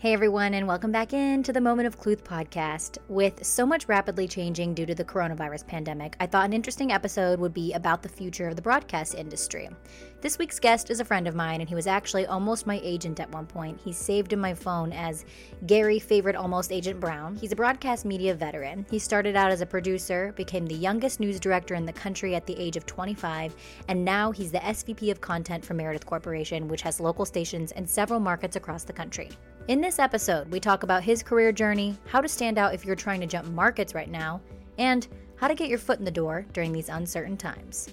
Hey everyone, and welcome back into the Moment of Cluth podcast. With so much rapidly changing due to the coronavirus pandemic, I thought an interesting episode would be about the future of the broadcast industry. This week's guest is a friend of mine, and he was actually almost my agent at one point. He's saved in my phone as Gary Favorite Almost Agent Brown. He's a broadcast media veteran. He started out as a producer, became the youngest news director in the country at the age of 25, and now he's the SVP of content for Meredith Corporation, which has local stations in several markets across the country. In this episode, we talk about his career journey, how to stand out if you're trying to jump markets right now, and how to get your foot in the door during these uncertain times.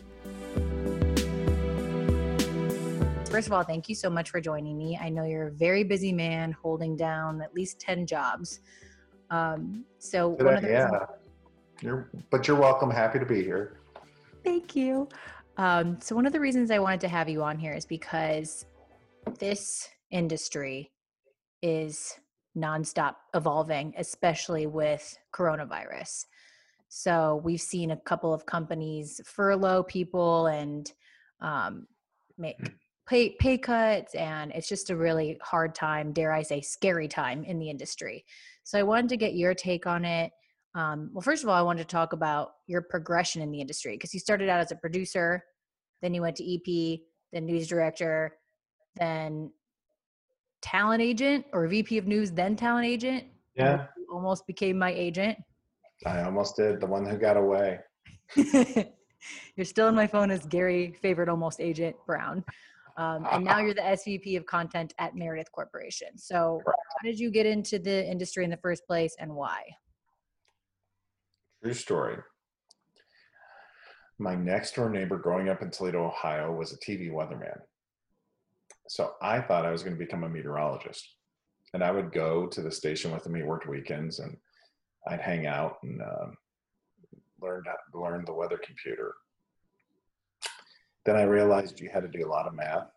First of all, thank you so much for joining me. I know you're a very busy man holding down at least 10 jobs. Um, so, one of the yeah. Reasons- you're, but you're welcome. Happy to be here. Thank you. Um, so, one of the reasons I wanted to have you on here is because this industry is nonstop evolving, especially with coronavirus. So we've seen a couple of companies furlough people and um, make mm. pay pay cuts, and it's just a really hard time, dare I say, scary time in the industry. So I wanted to get your take on it. Um, well, first of all, I wanted to talk about your progression in the industry because you started out as a producer, then you went to EP, then news director, then talent agent or VP of news, then talent agent. Yeah. almost became my agent. I almost did. The one who got away. you're still in my phone as Gary favorite almost agent Brown. Um, and now you're the SVP of content at Meredith Corporation. So, how did you get into the industry in the first place and why? True story. My next door neighbor growing up in Toledo, Ohio was a TV weatherman so I thought I was going to become a meteorologist. And I would go to the station with him. He worked weekends, and I'd hang out and uh, learn learn the weather computer. Then I realized you had to do a lot of math,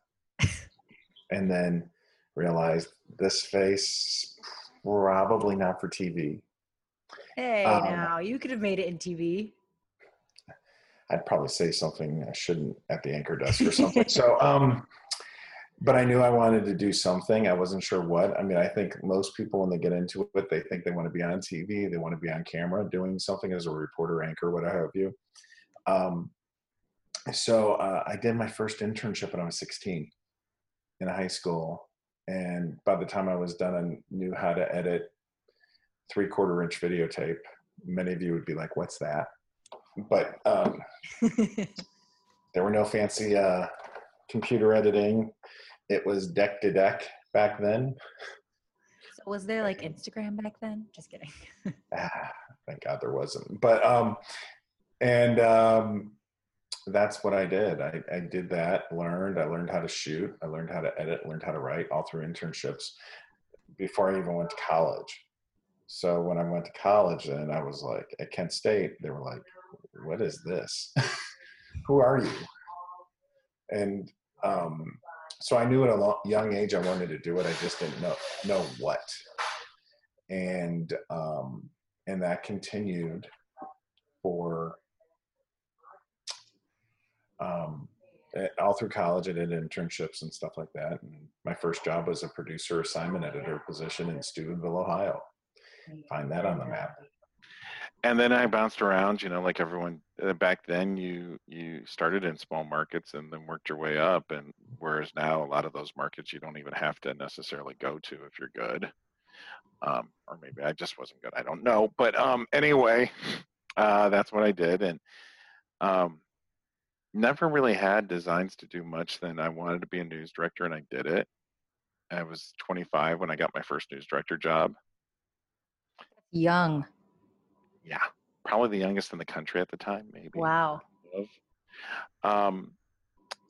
and then realized this face probably not for TV. Hey, um, now you could have made it in TV. I'd probably say something I shouldn't at the anchor desk or something. so, um, but I knew I wanted to do something. I wasn't sure what. I mean, I think most people, when they get into it, they think they want to be on TV, they want to be on camera doing something as a reporter, anchor, what have you. Um, so uh, I did my first internship when I was 16 in high school. And by the time I was done, I knew how to edit three quarter inch videotape. Many of you would be like, what's that? But um, there were no fancy uh, computer editing it was deck to deck back then. So was there like Instagram back then? Just kidding. ah, thank God there wasn't. But um, and um, that's what I did. I, I did that. Learned. I learned how to shoot. I learned how to edit. Learned how to write. All through internships before I even went to college. So when I went to college, and I was like at Kent State, they were like, "What is this? Who are you?" And um, so I knew at a young age I wanted to do it. I just didn't know know what, and um, and that continued for um, eh, all through college. I did internships and stuff like that. And my first job was a producer assignment editor position in Steubenville, Ohio. Find that on the map and then I bounced around, you know, like everyone back then. You you started in small markets and then worked your way up, and whereas now a lot of those markets you don't even have to necessarily go to if you're good, um, or maybe I just wasn't good. I don't know, but um, anyway, uh, that's what I did, and um, never really had designs to do much. Then I wanted to be a news director, and I did it. I was 25 when I got my first news director job. Young probably the youngest in the country at the time, maybe. Wow. Um,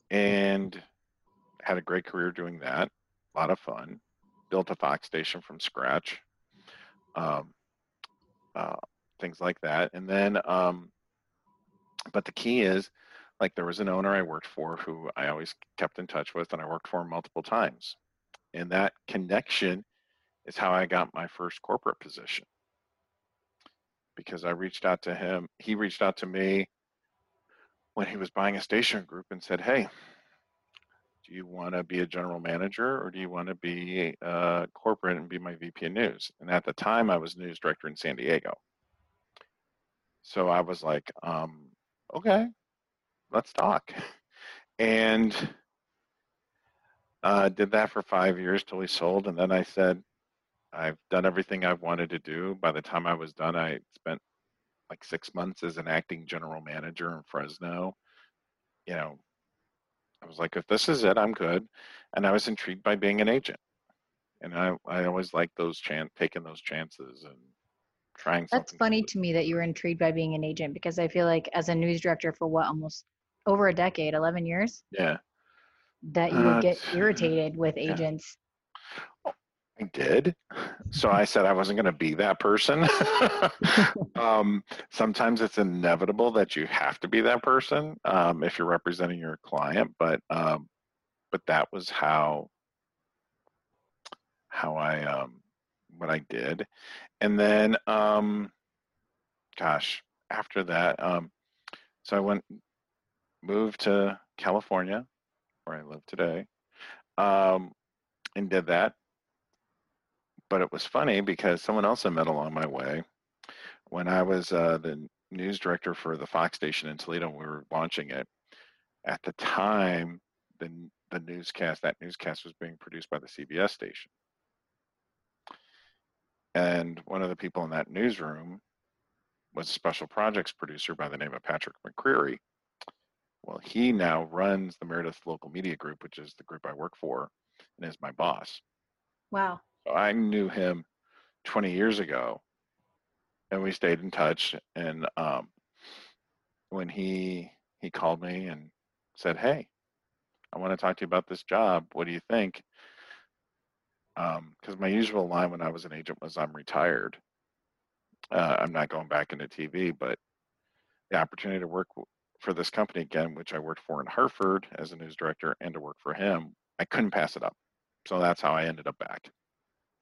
and had a great career doing that. A lot of fun. Built a Fox station from scratch. Um, uh, things like that. And then, um, but the key is, like, there was an owner I worked for who I always kept in touch with, and I worked for him multiple times. And that connection is how I got my first corporate position because I reached out to him. He reached out to me when he was buying a station group and said, Hey, do you want to be a general manager or do you want to be uh, corporate and be my VP of news? And at the time, I was news director in San Diego. So I was like, um, okay, let's talk. And uh, did that for five years till we sold. And then I said, I've done everything I've wanted to do. By the time I was done, I spent like six months as an acting general manager in Fresno. You know, I was like, if this is it, I'm good. And I was intrigued by being an agent. And I, I always like those chance taking those chances and trying That's funny to me that you were intrigued by being an agent because I feel like as a news director for what almost over a decade, 11 years? Yeah. That you would Uh, get irritated with yeah. agents. I did. So I said I wasn't going to be that person. um, sometimes it's inevitable that you have to be that person um, if you're representing your client, but um, but that was how how I um, what I did, and then um, gosh, after that, um, so I went moved to California, where I live today, um, and did that but it was funny because someone else I met along my way, when I was uh, the news director for the Fox station in Toledo, we were launching it. At the time, the the newscast that newscast was being produced by the CBS station, and one of the people in that newsroom was a special projects producer by the name of Patrick McCreery. Well, he now runs the Meredith Local Media Group, which is the group I work for, and is my boss. Wow. So I knew him 20 years ago, and we stayed in touch. And um, when he he called me and said, "Hey, I want to talk to you about this job. What do you think?" Because my usual line when I was an agent was, "I'm retired. Uh, I'm not going back into TV." But the opportunity to work for this company again, which I worked for in Hartford as a news director, and to work for him, I couldn't pass it up. So that's how I ended up back.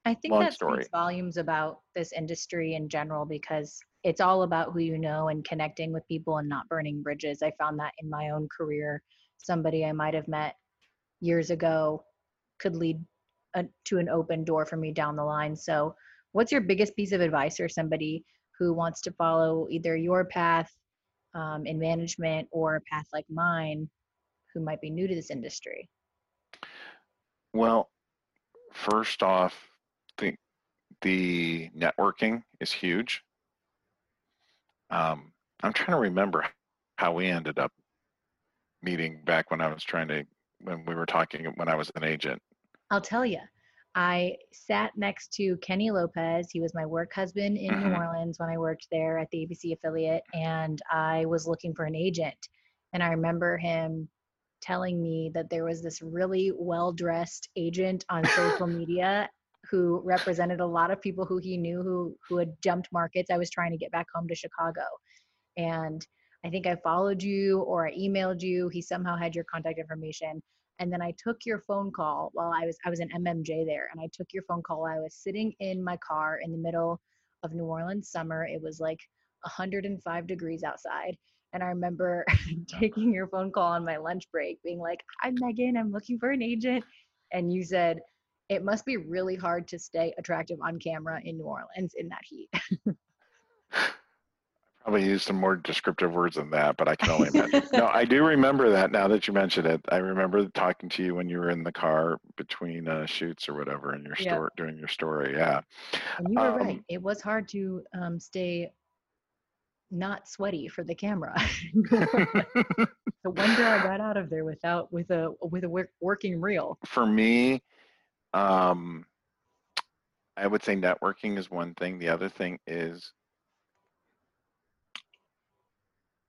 I think Long that story. speaks volumes about this industry in general because it's all about who you know and connecting with people and not burning bridges. I found that in my own career. Somebody I might have met years ago could lead a, to an open door for me down the line. So, what's your biggest piece of advice for somebody who wants to follow either your path um, in management or a path like mine who might be new to this industry? Well, first off, the networking is huge. Um, I'm trying to remember how we ended up meeting back when I was trying to when we were talking when I was an agent. I'll tell you. I sat next to Kenny Lopez. He was my work husband in New Mhm. Orleans when I worked there at the ABC affiliate, and I was looking for an agent. And I remember him telling me that there was this really well dressed agent on social media who represented a lot of people who he knew who who had jumped markets. I was trying to get back home to Chicago. And I think I followed you or I emailed you. He somehow had your contact information. And then I took your phone call while I was I was in MMJ there and I took your phone call. I was sitting in my car in the middle of New Orleans summer. It was like 105 degrees outside. And I remember taking your phone call on my lunch break, being like, Hi Megan, I'm looking for an agent. And you said, It must be really hard to stay attractive on camera in New Orleans in that heat. I probably used some more descriptive words than that, but I can only imagine. no, I do remember that now that you mention it. I remember talking to you when you were in the car between uh, shoots or whatever in your Yep. story doing your story. Yeah. And you were right. Um, It was hard to um, stay not sweaty for the camera. the wonder I got out of there without with a with a work, working reel. for me, um, I would say networking is one thing. The other thing is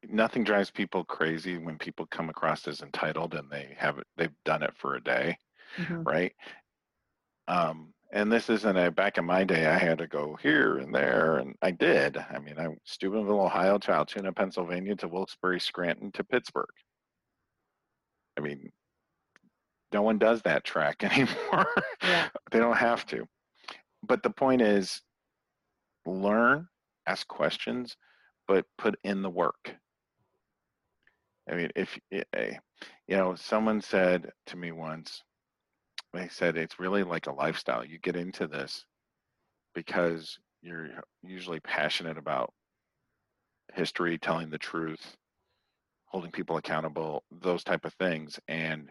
nothing drives people crazy when people come across as entitled and they have it, they've done it for a day, Mhm. right? Um, and this isn't a back in my day. I had to go here and there, and I did. I mean, I Steubenville, Ohio to Altoona, Pennsylvania to Wilkes-Barre, Scranton to Pittsburgh. I mean, no one does that track anymore. Yeah. they don't have to. But the point is, learn, ask questions, but put in the work. I mean, if y- eh, you know, someone said to me once, they said it's really like a lifestyle. You get into this because you're usually passionate about history, telling the truth, holding people accountable, those type of things. And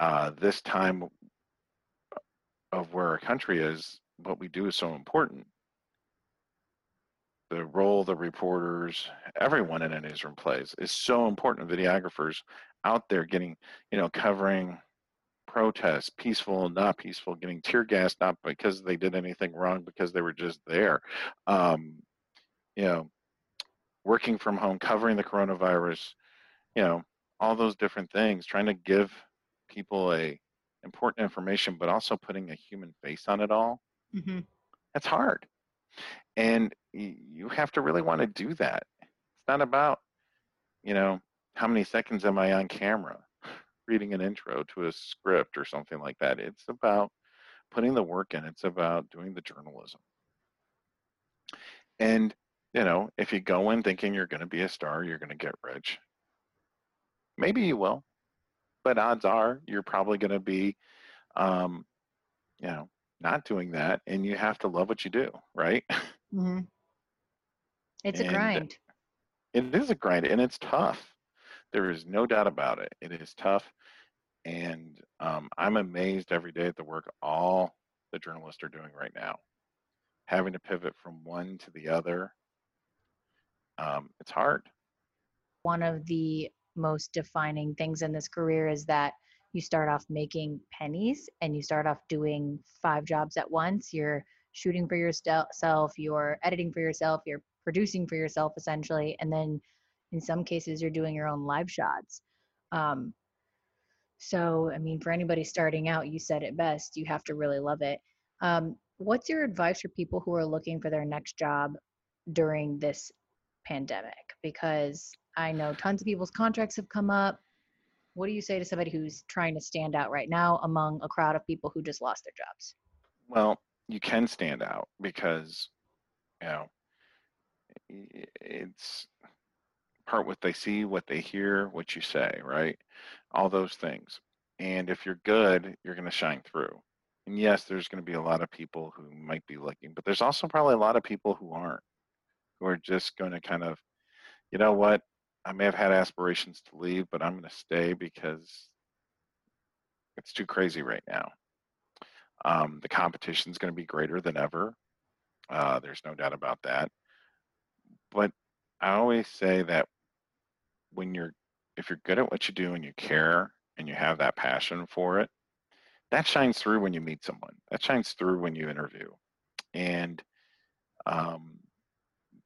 uh, this time of where our country is, what we do is so important. The role the reporters, everyone in a newsroom plays is so important. Videographers out there getting, you know, covering protests, peaceful, not peaceful, getting tear gassed, not because they did anything wrong, because they were just there. Um, you know, working from home, covering the coronavirus, you know, all those different things, trying to give people a important information, but also putting a human face on it all. Mhm. That's hard. And you have to really want to do that. It's not about, you know, how many seconds am I on camera reading an intro to a script or something like that. It's about putting the work in, it's about doing the journalism. And, you know, if you go in thinking you're going to be a star, you're going to get rich. Maybe you will, but odds are you're probably going to be, um, you know, not doing that. And you have to love what you do, right? Mhm. It's a grind. It is a grind and it's tough. There is no doubt about it. It is tough. And um, I'm amazed every day at the work all the journalists are doing right now. Having to pivot from one to the other, um, it's hard. one of the most defining things in this career is that you start off making pennies and you start off doing five jobs at once. You're shooting for yourself, you're editing for yourself, you're producing for yourself essentially, and then in some cases you're doing your own live shots. Um, so, I mean, for anybody starting out, you said it best. You have to really love it. Um, what's your advice for people who are looking for their next job during this pandemic? Because I know tons of people's contracts have come up. What do you say to somebody who's trying to stand out right now among a crowd of people who just lost their jobs? Well, you can stand out because, you know, it's part what they see, what they hear, what you say, right? All those things. And if you're good, you're going to shine through. And yes, there's going to be a lot of people who might be looking, but there's also probably a lot of people who aren't, who are just going to kind of, you know what? I may have had aspirations to leave, but I'm going to stay because it's too crazy right now. Um, the competition is going to be greater than ever. Uh, there's no doubt about that. But I always say that when you're, if you're good at what you do and you care and you have that passion for it, that shines through when you meet someone. That shines through when you interview, and um,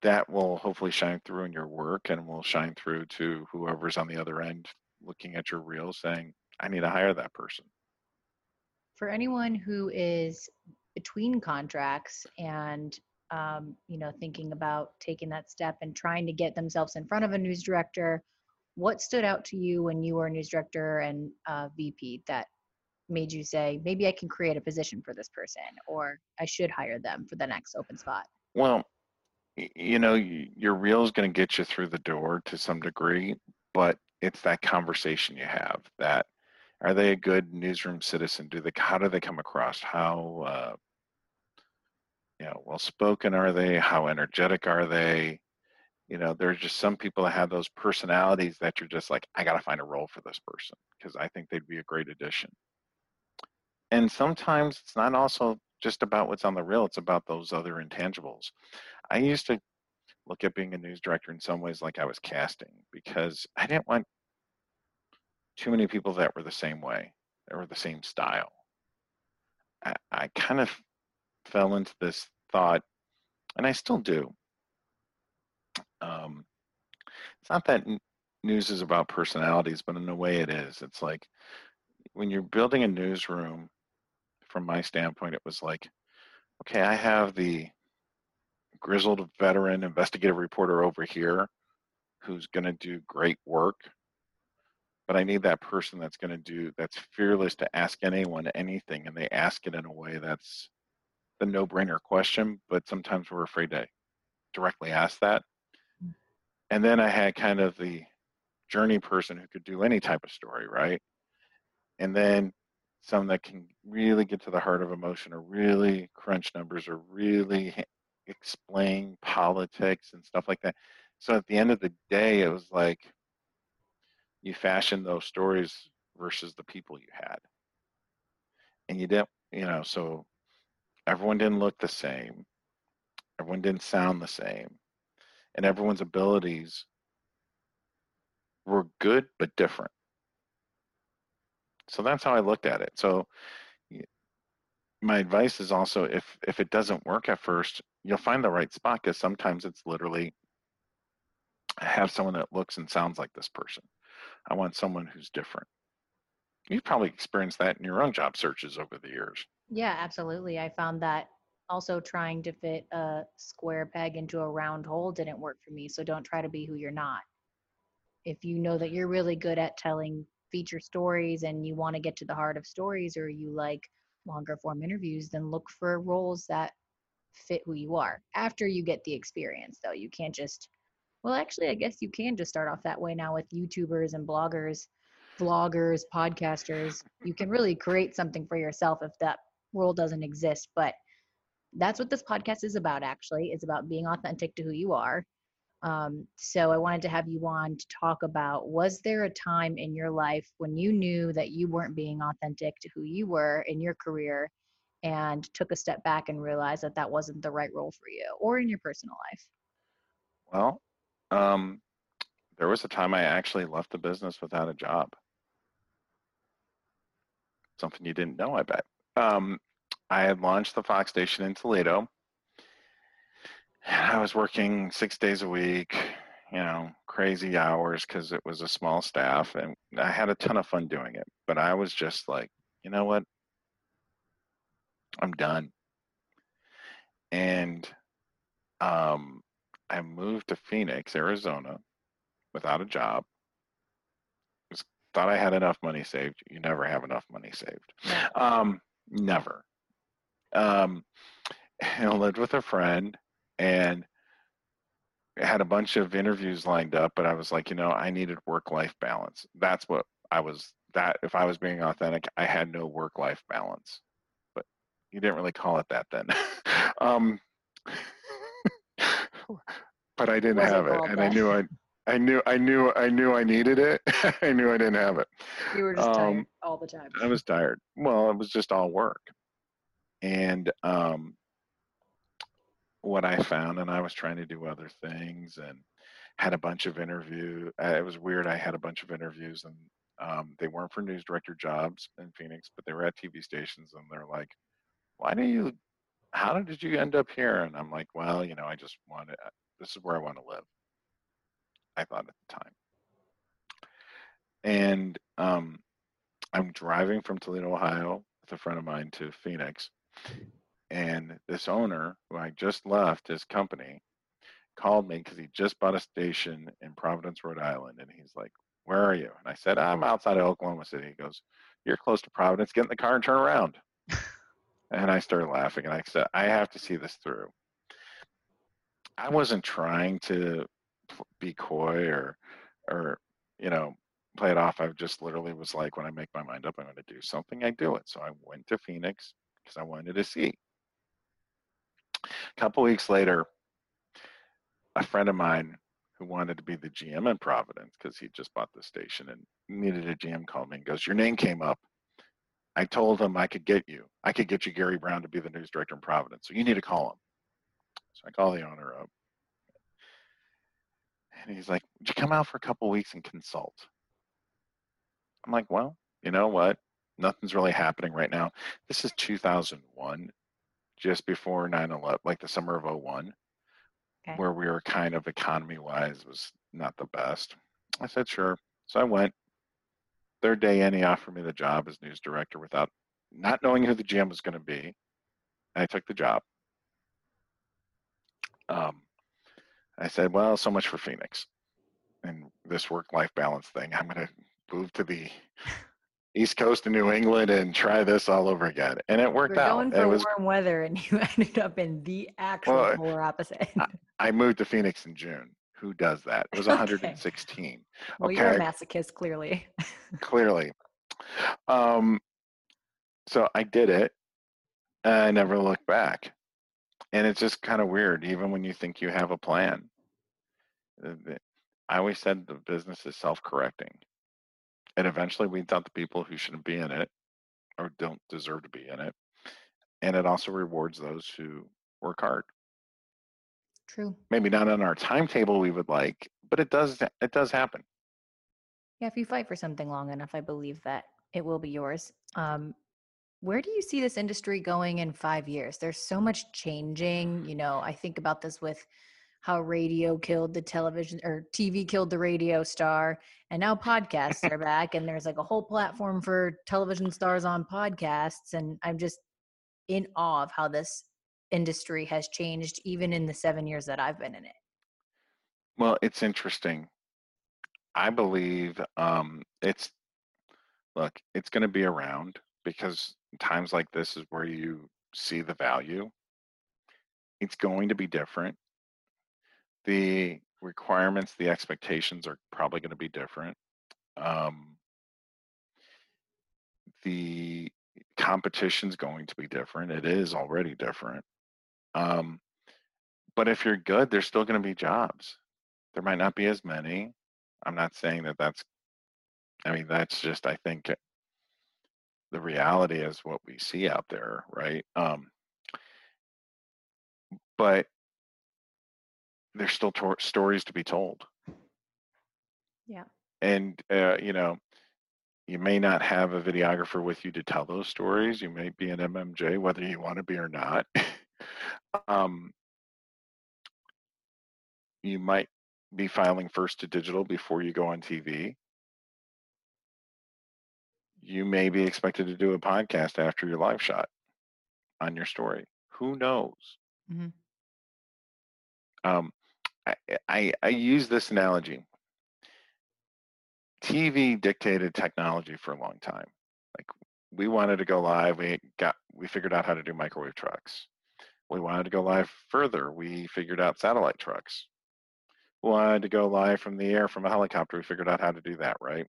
that will hopefully shine through in your work and will shine through to whoever's on the other end looking at your reel saying, "I need to hire that person." For anyone who is between contracts and um, you know thinking about taking that step and trying to get themselves in front of a news director, what stood out to you when you were a news director and uh, VP that made you say maybe I can create a position for this person or I should hire them for the next open spot? Well, you know, your reel is going to get you through the door to some degree, but it's that conversation you have. That are they a good newsroom citizen? Do they? How do they come across? How uh, you know, well spoken are they? How energetic are they? You know, there's just some people that have those personalities that you're just like, I got to find a role for this person because I think they'd be a great addition. And sometimes it's not also just about what's on the reel, it's about those other intangibles. I used to look at being a news director in some ways like I was casting because I didn't want too many people that were the same way or the same style. I, I kind of fell into this thought, and I still do, um, it's not that n- news is about personalities, but in a way it is. It's like when you're building a newsroom, from my standpoint, it was like, okay, I have the grizzled veteran investigative reporter over here who's going to do great work but i need that person that's going to do that's fearless to ask anyone anything and they ask it in a way that's the no-brainer question but sometimes we're afraid to directly ask that. Mm. And then i had kind of the journey person who could do any type of story right? And then some that can really get to the heart of emotion or really crunch numbers or really explain politics and stuff like that. So at the end of the day, it was like you fashioned those stories versus the people you had. And you didn't, you know, so everyone didn't look the same, everyone didn't sound the same, and everyone's abilities were good but different. So that's how I looked at it. So my advice is also if if it doesn't work at first, you'll find the right spot because sometimes it's literally I have someone that looks and sounds like this person. I want someone who's different. You've probably experienced that in your own job searches over the years. Yeah, absolutely. I found that also trying to fit a square peg into a round hole didn't work for me. So don't try to be who you're not. If you know that you're really good at telling feature stories and you want to get to the heart of stories or you like longer form interviews, then look for roles that fit who you are after you get the experience though. You can't just well actually i guess you can just start off that way now with youtubers and bloggers vloggers podcasters. You can really create something for yourself if that role doesn't exist but that's what this podcast is about actually. It's about being authentic to who you are um, so I wanted to have you on to talk about was there a time in your life when you knew that you weren't being authentic to who you were in your career and took a step back and realized that that wasn't the right role for you or in your personal life? Well, um, there was a time I actually left the business without a job. Something you didn't know, I bet. Um, I had launched the Fox station in Toledo I was working six days a week, you know, crazy hours because it was a small staff, and I had a ton of fun doing it. But I was just like, you know what? I'm done. And um, I moved to Phoenix, Arizona, without a job. Thought I had enough money saved. You never have enough money saved. Um, never. Um, I lived with a friend and had a bunch of interviews lined up, but I was like, you know, I needed work life balance. That's what I was that if I was being authentic, I had no work life balance. But you didn't really call it that then. um, but I didn't have it, and that? I knew I. I knew, I knew, I knew I needed it. I knew I didn't have it. You were just um, tired all the time. I was tired. Well, it was just all work, and um, what I found, and I was trying to do other things and had a bunch of interview. Uh, it was weird. I had a bunch of interviews, and um, they weren't for news director jobs in Phoenix, but they were at TV stations, and they're like, "Why do you? How did you end up here?" And I'm like, "Well, you know, I just wanted. Uh, this is where I want to live." I thought at the time, and um, I'm driving from Toledo, Ohio, with a friend of mine to Phoenix, and this owner, who I just left his company, called me because he just bought a station in Providence, Rhode Island. And he's like, Where are you? And I said, I'm outside of Oklahoma City. He goes, You're close to Providence. Get in the car and turn around. and I started laughing. And I said, I have to see this through. I wasn't trying to be coy or, or, you know, play it off. I just literally was like, when I make my mind up, I'm going to do something, I do it. So I went to Phoenix because I wanted to see. A couple weeks later, a friend of mine who wanted to be the GM in Providence because he just bought the station and needed a GM called me and goes, Your name came up. I told him I could get you. I could get you Gary Brown to be the news director in Providence. So you need to call him. So I call the owner up. And he's like, Would you come out for a couple weeks and consult? I'm like, Well, you know what? Nothing's really happening right now. This is 2001 just before 9-11 like the summer of 01 Okay. where we were kind of economy wise was not the best. I said, sure. So I went. Third day in, he offered me the job as news director without not knowing who the GM was going to be. I took the job. Um, I said, well, so much for Phoenix and this work life balance thing. I'm going to move to the East Coast of New England and try this all over again. And it worked We're out. going It for was, warm weather, and you ended up in the actual Well, polar opposite. I moved to Phoenix in June. Who does that? It was 116. Okay. 116. well, you're a okay. masochist, clearly. clearly. Um, so I did it. and I never looked back. And it's just kind of weird, even when you think you have a plan. Uh, I always said the business is self correcting. And eventually weeds out the people who shouldn't be in it or don't deserve to be in it. And it also rewards those who work hard. True. Maybe not on our timetable we would like, but it does it does happen. Yeah, if you fight for something long enough, I believe that it will be yours. Um, where do you see this industry going in five years? There's so much changing. You know, I think about this with how radio killed the television or TV killed the radio star, and now podcasts are back, and there's like a whole platform for television stars on podcasts. And I'm just in awe of how this industry has changed, even in the seven years that I've been in it. Well, it's interesting. I believe um, it's look, it's going to be around because times like this is where you see the value. It's going to be different. The requirements, the expectations are probably going to be different. Um, the competition's going to be different. It is already different. Um, but if you're good, there's still going to be jobs. There might not be as many. I'm not saying that that's, I mean, that's just, I think, the reality is what we see out there, right? Um, but there's still tor- stories to be told. Yeah. And, uh, you know, you may not have a videographer with you to tell those stories. You may be an MMJ, whether you want to be or not. um, you might be filing first to digital before you go on TV. You may be expected to do a podcast after your live shot on your story. Who knows? Mhm. Um, I, eh, I I use this analogy. TV dictated technology for a long time. Like we wanted to go live, we got we figured out how to do microwave trucks. We wanted to go live further, we figured out satellite trucks. We wanted to go live from the air from a helicopter, we figured out how to do that, right?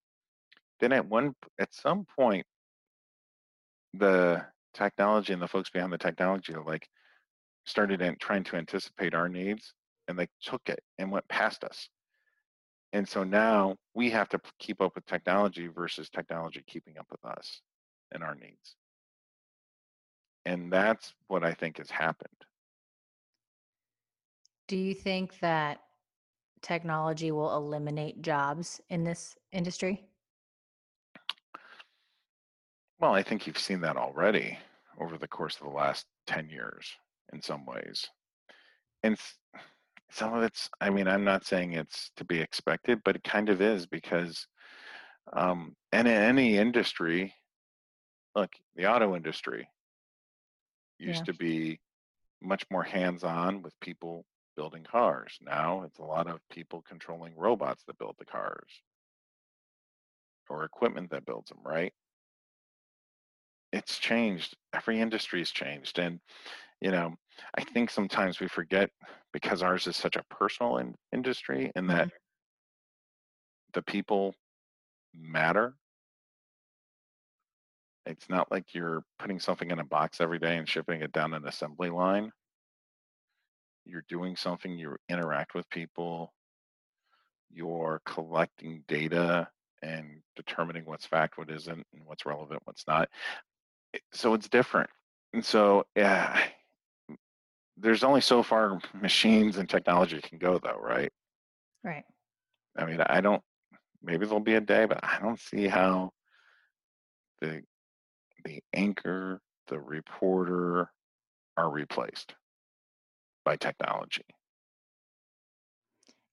Then at one at some point, the technology and the folks behind the technology like started in, trying to anticipate our needs and they took it and went past us. And so now we have to keep up with technology versus technology keeping up with us and our needs. And that's what I think has happened. Do you think that technology will eliminate jobs in this industry? Well, I think you've seen that already over the course of the last 10 years in some ways. And some of it's, I mean, I'm not saying it's to be expected, but it kind of is because, um, and in any industry, look, the auto industry used Yeah. to be much more hands on with people building cars. Now it's a lot of people controlling robots that build the cars or equipment that builds them, right? it's changed. Every industry's changed. And, you know, I think sometimes we forget because ours is such a personal in- industry and that mm-hmm. the people matter. It's not like you're putting something in a box every day and shipping it down an assembly line. You're doing something, you interact with people, you're collecting data and determining what's fact, what isn't, and what's relevant, what's not. So it's different. And so, yeah, there's only so far machines and technology can go, though, right? Right. I mean, I don't. Maybe there'll be a day, but I don't see how the the anchor, the reporter, are replaced by technology.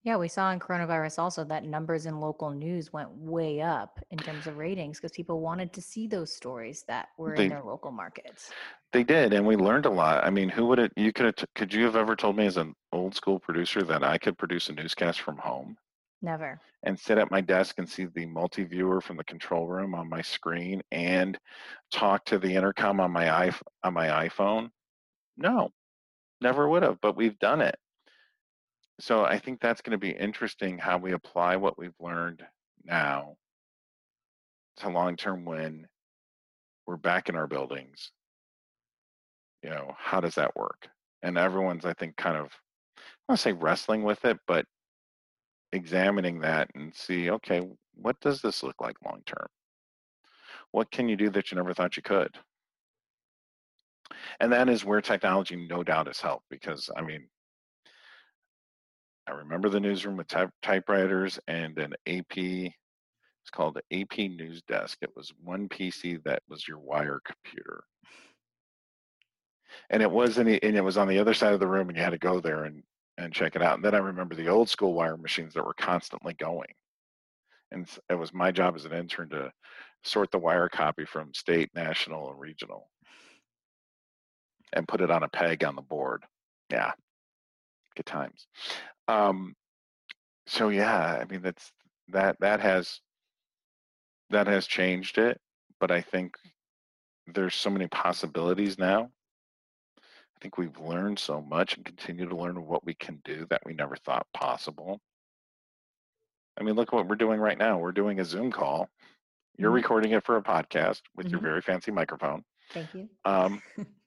Yeah, we saw in coronavirus also that numbers in local news went way up in terms of ratings because people wanted to see those stories that were They- in their local markets. They did, and we learned a lot. I mean, who would it? You could have. Could you have ever told me as an old school producer that I could produce a newscast from home Never. and sit at my desk and see the multi-viewer from the control room on my screen and talk to the intercom on my iPh- on my iPhone? No, never would have. But we've done it. So I think that's going to be interesting how we apply what we've learned now to long-term when we're back in our buildings. You know how does that work? And everyone's i think kind of i want to say wrestling with it but examining that and see okay what does this look like long term what can you do that you never thought you could? And that is where technology no doubt has helped because i mean i remember the newsroom with type, typewriters and an ap it's called the ap news desk. It was one pc that was your wire computer. And it wasn't e- and it was on the other side of the room and you had to go there and and check it out. And then i remember the old school wire machines that were constantly going. And it was my job as an intern to sort the wire copy from state national and regional. And put it on a peg on the board. Yeah. Good times um so yeah i mean that's that that has that has changed it but i think there's so many possibilities now I think we've learned so much and continue to learn what we can do that we never thought possible. I mean, look what we're doing right now. We're doing a Zoom call. You're Mhm. recording it for a podcast with your Mhm. very fancy microphone. Thank you. Um,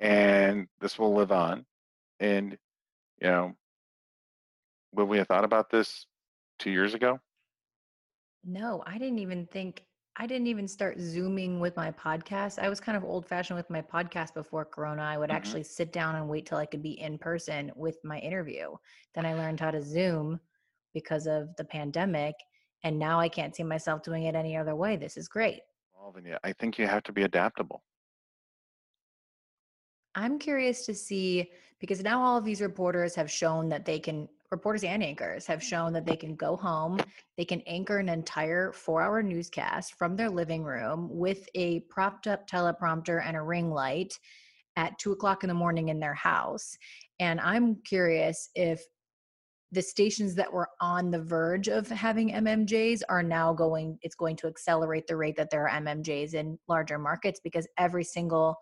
and this will live on. And, you know, would we have thought about this two years ago? No, I didn't even think I didn't even start zooming with my podcast. I was kind of old fashioned with my podcast before Corona. I would Mhm. actually sit down and wait till I could be in person with my interview. Then I learned how to Zoom because of the pandemic. And now I can't see myself doing it any other way. This is great. I think you have to be adaptable. I'm curious to see because now all of these reporters have shown that they can, reporters and anchors have mm-hmm. shown that they can go home, they can anchor an entire four hour newscast from their living room with a propped up teleprompter and a ring light at two o'clock in the morning in their house. And I'm curious if the stations that were on the verge of having MMJs are now going, it's going to accelerate the rate that there are MMJs in larger markets because every single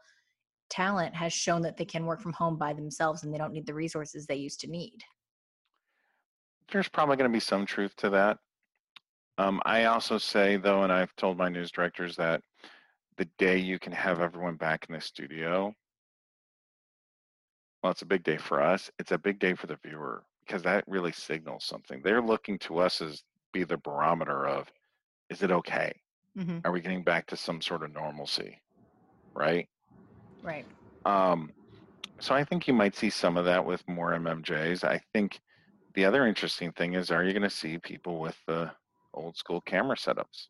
talent has shown that they can work from home by themselves and they don't need the resources they used to need. There's probably going to be some truth to that. Um, I also say, though, and I've told my news directors that the day you can have everyone back in the studio, well, it's a big day for us. It's a big day for the viewer because that really signals something. They're looking to us as be the barometer of, is it okay? Mm-hmm. Are we getting back to some sort of normalcy? Right? Right. Um, so I think you might see some of that with more MMJs. I think the other interesting thing is, are you going to see people with the old school camera setups?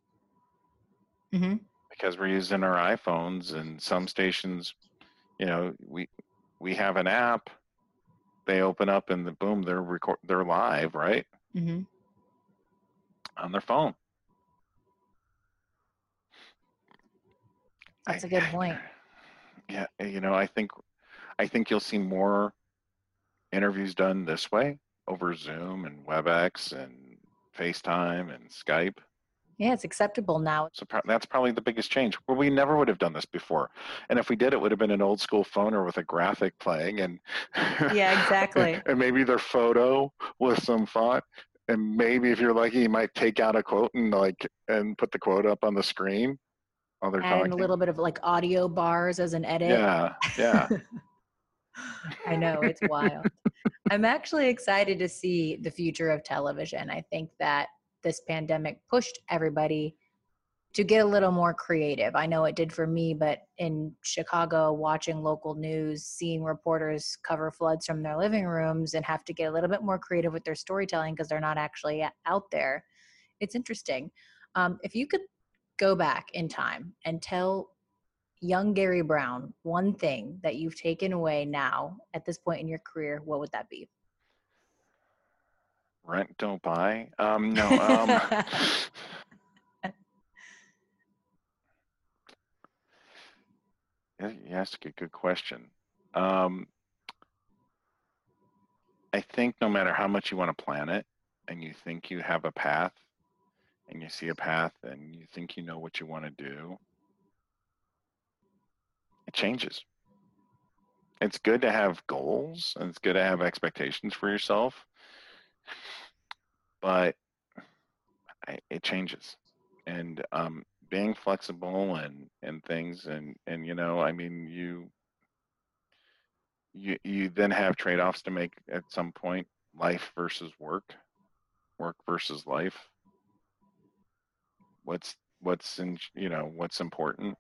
Mm-hmm. Because we're using our iPhones, and some stations, you know, we we have an app. They open up, and the boom, they're record, they're live, right, Mm-hmm. on their phone. That's a good point. Yeah, you know, I think I think you'll see more interviews done this way over Zoom and WebEx and FaceTime and Skype. Yeah, it's acceptable now. So pro- that's probably the biggest change. Well, we never would have done this before, and if we did, it would have been an old school phoner with a graphic playing, and Yeah, exactly. and maybe their photo with some font, and maybe if you're lucky, you might take out a quote and like and put the quote up on the screen while they're And talking. a little bit of like audio bars as an edit. yeah, yeah. I know it's wild. I'm actually excited to see the future of television. I think that this pandemic pushed everybody to get a little more creative. I know it did for me, but in Chicago, watching local news, seeing reporters cover floods from their living rooms and have to get a little bit more creative with their storytelling because they're not actually out there, it's interesting. Um, if you could go back in time and tell young Gary Brown one thing that you've taken away now at this point in your career, what would that be? Rent, don't buy. Um, no. Um, Yeah, You asked a good question. Um, I think no matter how much you want to plan it and you think you have a path and you see a path and you think you know what you want to do, it changes. It's good to have goals and it's good to have expectations for yourself, but it changes. And um, being flexible and and things and and you know i mean you you you then have trade-offs to make at some point life versus work work versus life what's what's in you know what's important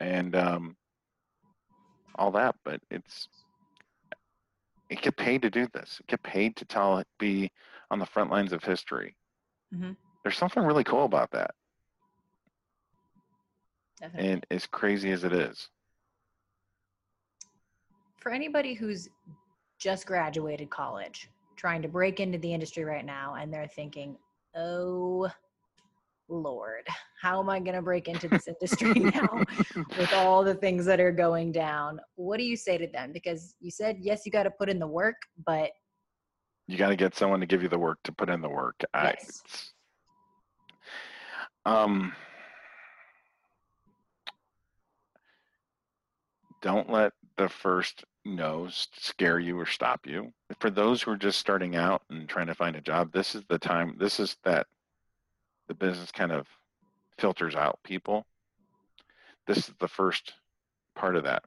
and um all that but it's it get paid to do this it get paid to tell it be on the front lines of history Mhm. there's something really cool about that Definitely. and as crazy as it is For anybody who's just graduated college, trying to break into the industry right now, and they're thinking, oh, Lord, how am I going to break into this industry now with all the things that are going down? What do you say to them? Because you said, yes, you got to put in the work, but you got to get someone to give you the work to put in the work. I, Yes. it's- um, don't let the first no scare you or stop you. For those who are just starting out and trying to find a job, this is the time. This is that the business kind of filters out people. This is the first part of that.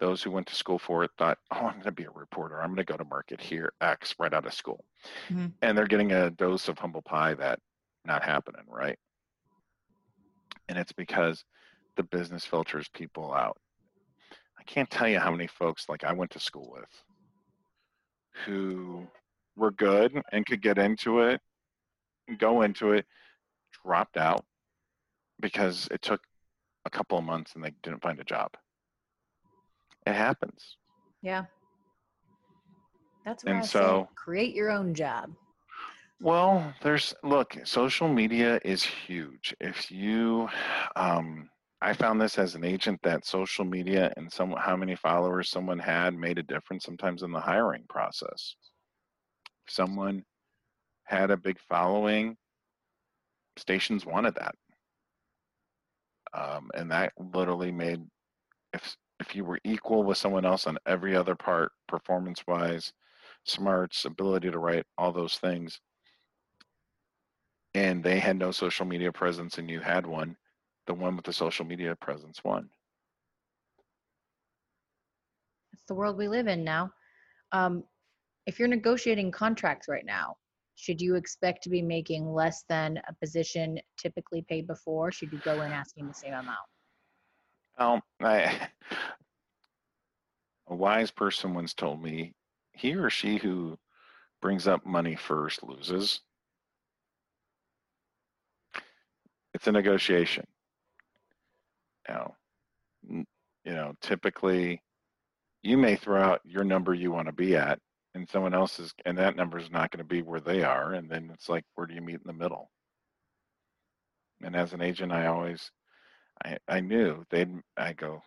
Those who went to school for it thought, oh, I'm going to be a reporter. I'm going to go to market here, X, right out of school. Mhm. And they're getting a dose of humble pie that not happening, right? And it's because the business filters people out. I can't tell you how many folks like I went to school with who were good and could get into it, go into it, dropped out because it took a couple of months and they didn't find a job. It happens. yeah. That's where And I so- create your own job. Well, there's look, social media is huge. If you um I found this as an agent that social media and some how many followers someone had made a difference sometimes in the hiring process. If someone had a big following, stations wanted that. Um, and that literally made if if you were equal with someone else on every other part, performance wise, smarts, ability to write, all those things, and they had no social media presence and you had one, the one with the social media presence won. It's the world we live in now. Um, if you're negotiating contracts right now, should you expect to be making less than a position typically paid before? Should you go in asking the same amount? Well, I, a wise person once told me, he or she who brings up money first loses. It's a negotiation. Now, you know, typically you may throw out your number you want to be at and someone else's and that number is not going to be where they are and then it's like where do you meet in the middle? And as an agent i always i i knew they'd i go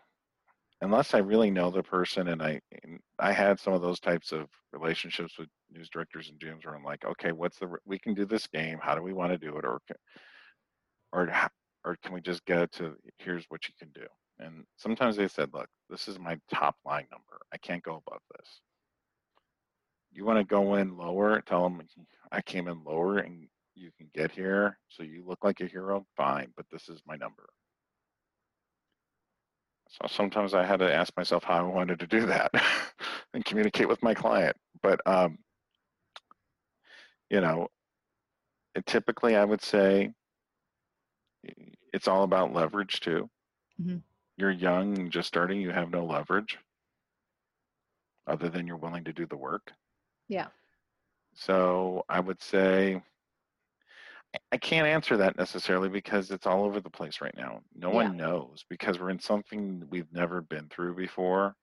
unless i really know the person and i and i had some of those types of relationships with news directors and gms where i'm like okay what's the we can do this game how do we want to do it or or or can we just get to here's what you can do and sometimes they said look this is my top line number. I can't go above this you want to go in lower tell them i came in lower and you can get here so you look like a hero fine but this is my number. So sometimes i had to ask myself how i wanted to do that and communicate with my client but um you know it, typically i would say it's all about leverage too. Mhm. you're young just starting you have no leverage other than you're willing to do the work Yeah. so I would say I- can't answer that necessarily because it's all over the place right now. No one knows because we're in something we've never been through before.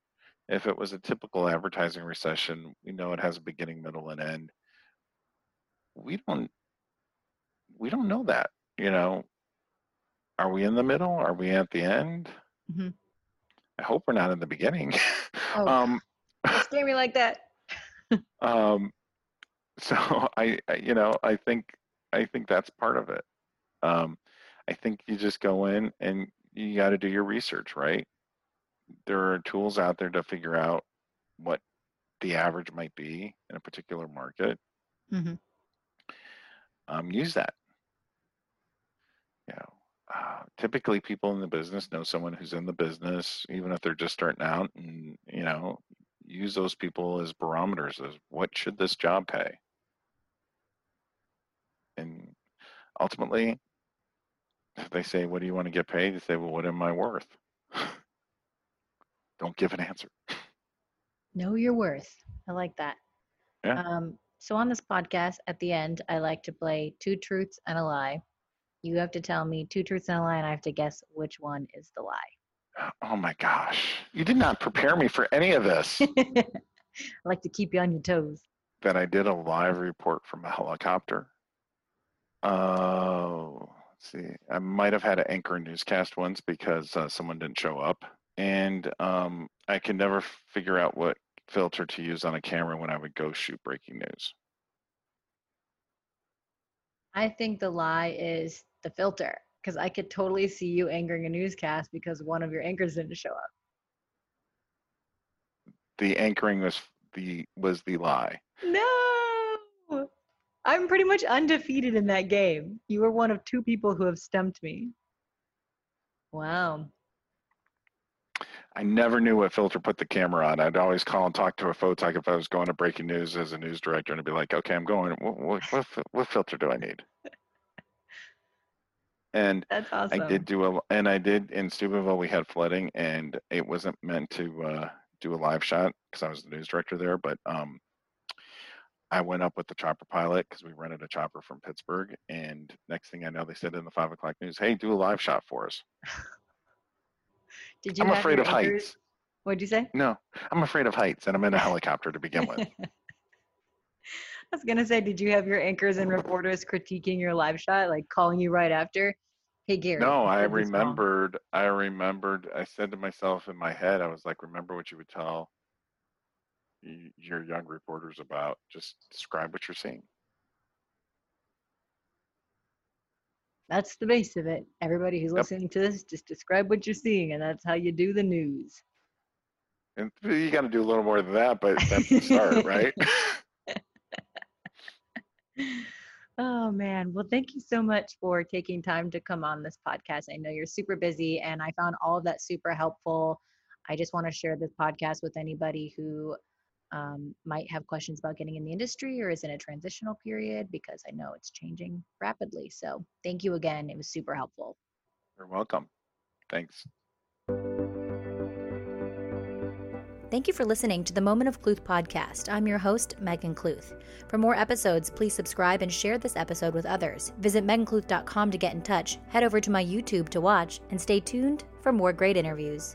If it was a typical advertising recession, we know it has a beginning, middle, and end. we don't we don't know that. You know, are we in the middle? Are we at the end? Mhm. I hope we're not in the beginning. Oh, um, scare me like that. um, so I, I, you know, I think I think that's part of it. Um, I think you just go in and you got to do your research, right? There are tools out there to figure out what the average might be in a particular market. Mm-hmm. Um, use that. You know, uh, typically people in the business know someone who's in the business, even if they're just starting out, and you know, use those people as barometers as what should this job pay, and ultimately, if they say, "What do you want to get paid?" You say, "Well, what am I worth?" Don't give an answer. Know your worth. I like that. Yeah. Um, so on this podcast, at the end, I like to play two truths and a lie. You have to tell me two truths and a lie, and I have to guess which one is the lie. Oh my gosh, you did not prepare me for any of this. I like to keep you on your toes. that I did a live report from a helicopter. Oh, let's see. I might have had to anchor a newscast once because uh, someone didn't show up, and um, I could never figure out what filter to use on a camera when I would go shoot breaking news. I think the lie is the filter because I could totally see you anchoring a newscast because one of your anchors didn't show up. The anchoring was the was the lie. No, I'm pretty much undefeated in that game. You were one of two people who have stumped me. Wow. I never knew what filter put the camera on. I'd always call and talk to a photog if I was going to breaking news as a news director, and I'd be like, "Okay, I'm going. What what what, what filter do I need?" And That's awesome. I did do a, and I did in Steubenville. We had flooding, and it wasn't meant to uh, do a live shot because I was the news director there. But um, I went up with the chopper pilot because we rented a chopper from Pittsburgh. And next thing I know, they said in the five o'clock news, "Hey, do a live shot for us." Did you I'm afraid of anchors- heights. What'd you say? No, I'm afraid of heights, and I'm in a helicopter to begin with. I was gonna say, did you have your anchors and reporters critiquing your live shot, like calling you right after? Hey Gary. No, I said this wrong." remembered. I remembered. I said to myself in my head, I was like, "Remember what you would tell your young reporters about. Just describe what you're seeing." That's the base of it. Everybody who's Yep. listening to this, just describe what you're seeing, and that's how you do the news. And you got to do a little more than that, but that's the start, right? Oh man. Well, thank you so much for taking time to come on this podcast. I know you're super busy and I found all of that super helpful. I just want to share this podcast with anybody who um, might have questions about getting in the industry or is in a transitional period because I know it's changing rapidly. So thank you again. It was super helpful. You're welcome. Thanks. Thank you for listening to the Moment of Cluth podcast. I'm your host, Megan Cluth. For more episodes, please subscribe and share this episode with others. Visit megancluth.com to get in touch, head over to my YouTube to watch, and stay tuned for more great interviews.